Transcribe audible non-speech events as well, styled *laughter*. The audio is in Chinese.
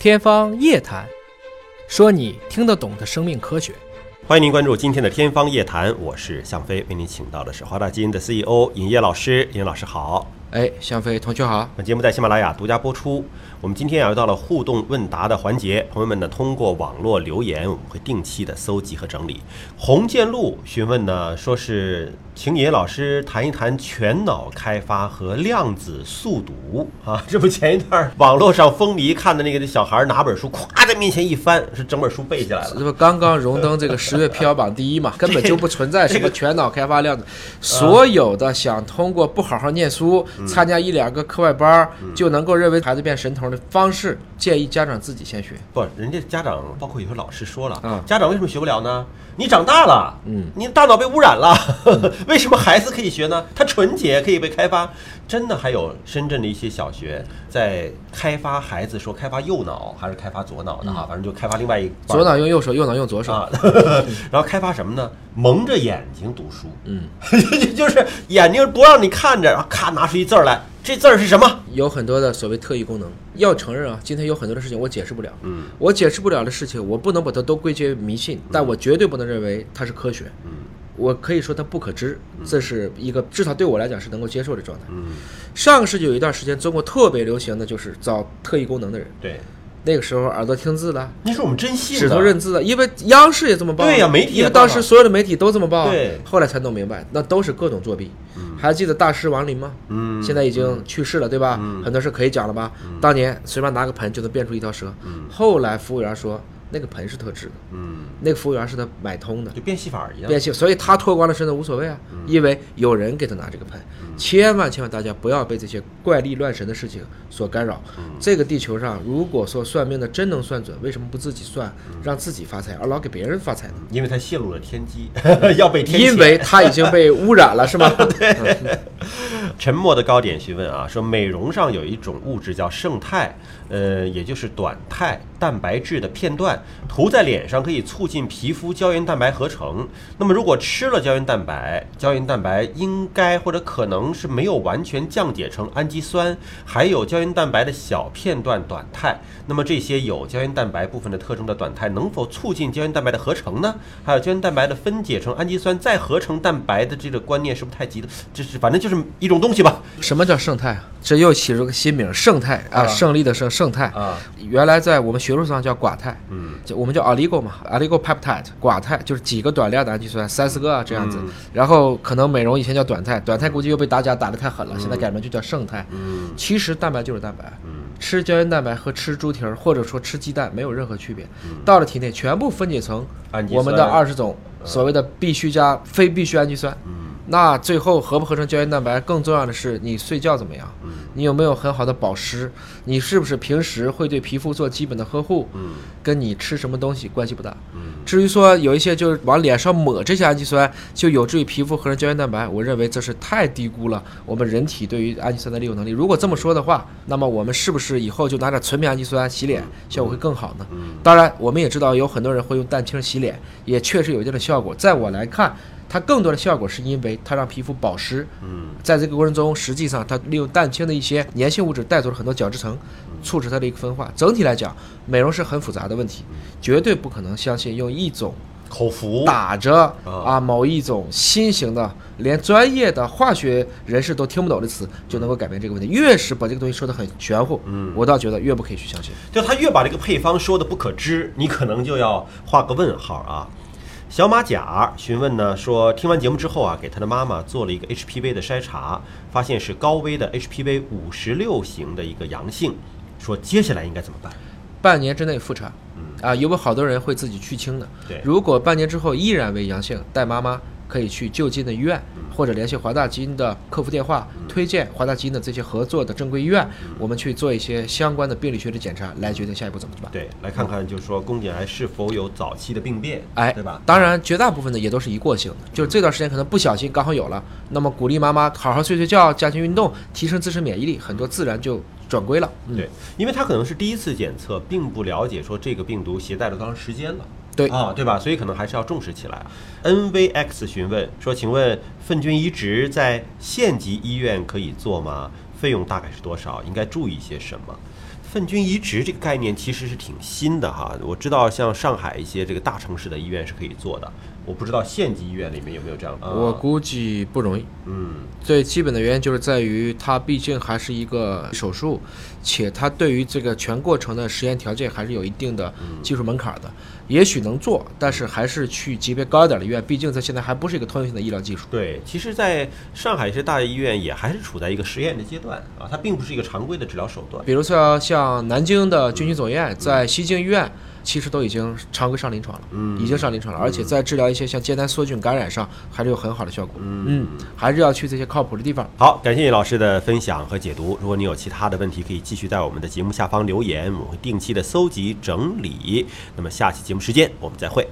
天方夜谭，说你听得懂的生命科学。欢迎您关注今天的《天方夜谭》，我是向飞，为您请到的是华大基因的 CEO 尹烨老师。尹老师好，哎，向飞同学好。本节目在喜马拉雅独家播出。我们今天啊又到了互动问答的环节，朋友们呢通过网络留言，我们会定期的搜集和整理。洪建路询问呢，说是请野老师谈一谈全脑开发和量子速读啊。这不前一段网络上风靡看的那个小孩拿本书，咵在面前一翻，是整本书背下来了。这不刚刚荣登这个十月票榜第一嘛，根本就不存在什么全脑开发量子。所有的想通过不好好念书，参加一两个课外班儿，就能够认为孩子变神童的方式，建议家长自己先学。不，人家家长包括有些老师说了，嗯。家长为什么学不了呢？你长大了，嗯，你大脑被污染了，*laughs* 为什么孩子可以学呢？他纯洁可以被开发，真的还有深圳的一些小学在开发孩子，说开发右脑还是开发左脑的哈，反正就开发另外一嗯左脑用右手，右脑用左手。啊，*laughs* 然后开发什么呢？蒙着眼睛读书，嗯，*laughs* 就是眼睛不让你看着，然后咔拿出一字儿来，这字儿是什么？有很多的所谓特异功能，要承认啊，今天有很多的事情我解释不了。嗯。我解释不了的事情，我不能把它都归结于迷信，但我绝对不能认为它是科学。嗯。我可以说它不可知，这是一个至少对我来讲是能够接受的状态。嗯，上个世纪有一段时间，中国特别流行的就是找特异功能的人，对，那个时候耳朵听字的，你说我们真信指的头认字的，因为央视也这么报啊，对呀媒体也因为当时所有的媒体都这么报啊，对后来才弄明白，那都是各种作弊。还记得大师王林吗？嗯，现在已经去世了，对吧？很多事可以讲了吧？当年随便拿个盆就能变出一条蛇。后来服务员说那个盆是特制的，嗯，那个服务员是他买通的，就变戏法一样。变戏，所以他脱光了身子无所谓啊，因为有人给他拿这个盆。千万千万大家不要被这些怪力乱神的事情所干扰。这个地球上，如果说算命的真能算准，为什么不自己算，让自己发财，而老给别人发财呢？因为他泄露了天机，*laughs* 要被天因为他已经被污染了，是吗？*laughs* *laughs* 沉默的高点询问啊，说美容上有一种物质叫胜肽，呃，也就是短肽蛋白质的片段，涂在脸上可以促进皮肤胶原蛋白合成。那么如果吃了胶原蛋白，胶原蛋白应该或者可能是没有完全降解成氨基酸，还有胶原蛋白的小片段短肽。那么这些有胶原蛋白部分的特征的短肽，能否促进胶原蛋白的合成呢？还有胶原蛋白的分解成氨基酸再合成蛋白的这个观念是不是太极端？就是反正就是一种东西吧。什么叫胜肽啊？这又起了个新名，胜肽啊，啊胜利的胜，胜肽。啊，原来在我们学术上叫寡肽，嗯，就我们叫 oligo 嘛，oligopeptide，寡肽就是几个短链的氨基酸，三四个啊这样子嗯。然后可能美容以前叫短肽，短肽估计又被打假打得太狠了，现在改名就叫胜肽。嗯其实蛋白就是蛋白，嗯吃胶原蛋白和吃猪蹄儿或者说吃鸡蛋没有任何区别，嗯到了体内全部分解成我们的二十种所谓的必需加非必需氨基酸。嗯那最后合不合成胶原蛋白，更重要的是你睡觉怎么样，嗯。你有没有很好的保湿，你是不是平时会对皮肤做基本的呵护，嗯。跟你吃什么东西关系不大。嗯。至于说有一些就是往脸上抹这些氨基酸，就有助于皮肤合成胶原蛋白，我认为这是太低估了。我们人体对于氨基酸的利用能力。如果这么说的话，那么我们是不是以后就拿点纯棉氨基酸洗脸，效果会更好呢？嗯。当然，我们也知道有很多人会用蛋清洗脸，也确实有一定的效果。在我来看，它更多的效果是因为它让皮肤保湿，嗯在这个过程中，实际上它利用蛋清的一些粘性物质带走了很多角质层，促使它的一个分化。整体来讲，美容是很复杂的问题，绝对不可能相信用一种口服打着啊某一种新型的，连专业的化学人士都听不懂的词就能够改变这个问题。越是把这个东西说得很玄乎，嗯我倒觉得越不可以去相信。就他越把这个配方说的不可知，你可能就要画个问号啊。小马甲询问呢，说听完节目之后啊，给他的妈妈做了一个 HPV 的筛查，发现是高危的 HPV 五十六型的一个阳性，说接下来应该怎么办？半年之内复查，啊，因为好多人会自己去清的。对如果半年之后依然为阳性，带妈妈可以去就近的医院，或者联系华大基因的客服电话，推荐华大基因的这些合作的正规医院，我们去做一些相关的病理学的检查，来决定下一步怎么办。对，来看看就是说宫颈癌是否有早期的病变，哎，对吧？当然，绝大部分的也都是一过性的，就是这段时间可能不小心刚好有了，那么鼓励妈妈好好睡睡觉，加强运动，提升自身免疫力，很多自然就转归了。嗯，对，因为他可能是第一次检测，并不了解说这个病毒携带了多长时间了。对啊，对吧？所以可能还是要重视起来。NVX 询问说：“请问粪菌移植在县级医院可以做吗？费用大概是多少？应该注意些什么？粪菌移植这个概念其实是挺新的哈，我知道像上海一些这个大城市的医院是可以做的，我不知道县级医院里面有没有这样的。我估计不容易。嗯，最基本的原因就是在于它毕竟还是一个手术，且它对于这个全过程的实验条件还是有一定的技术门槛的。也许能做，但是还是去级别高一点的医院，毕竟在现在还不是一个通用性的医疗技术。对，其实在上海一些大医院也还是处在一个实验的阶段啊，它并不是一个常规的治疗手段。比如说像南京的军区总院，在西京医院。其实都已经常规上临床了，嗯，已经上临床了，而且在治疗一些像接单梭菌感染上还是有很好的效果，嗯，还是要去这些靠谱的地方。好，感谢叶老师的分享和解读。如果你有其他的问题，可以继续在我们的节目下方留言，我们会定期的搜集整理。那么下期节目时间我们再会。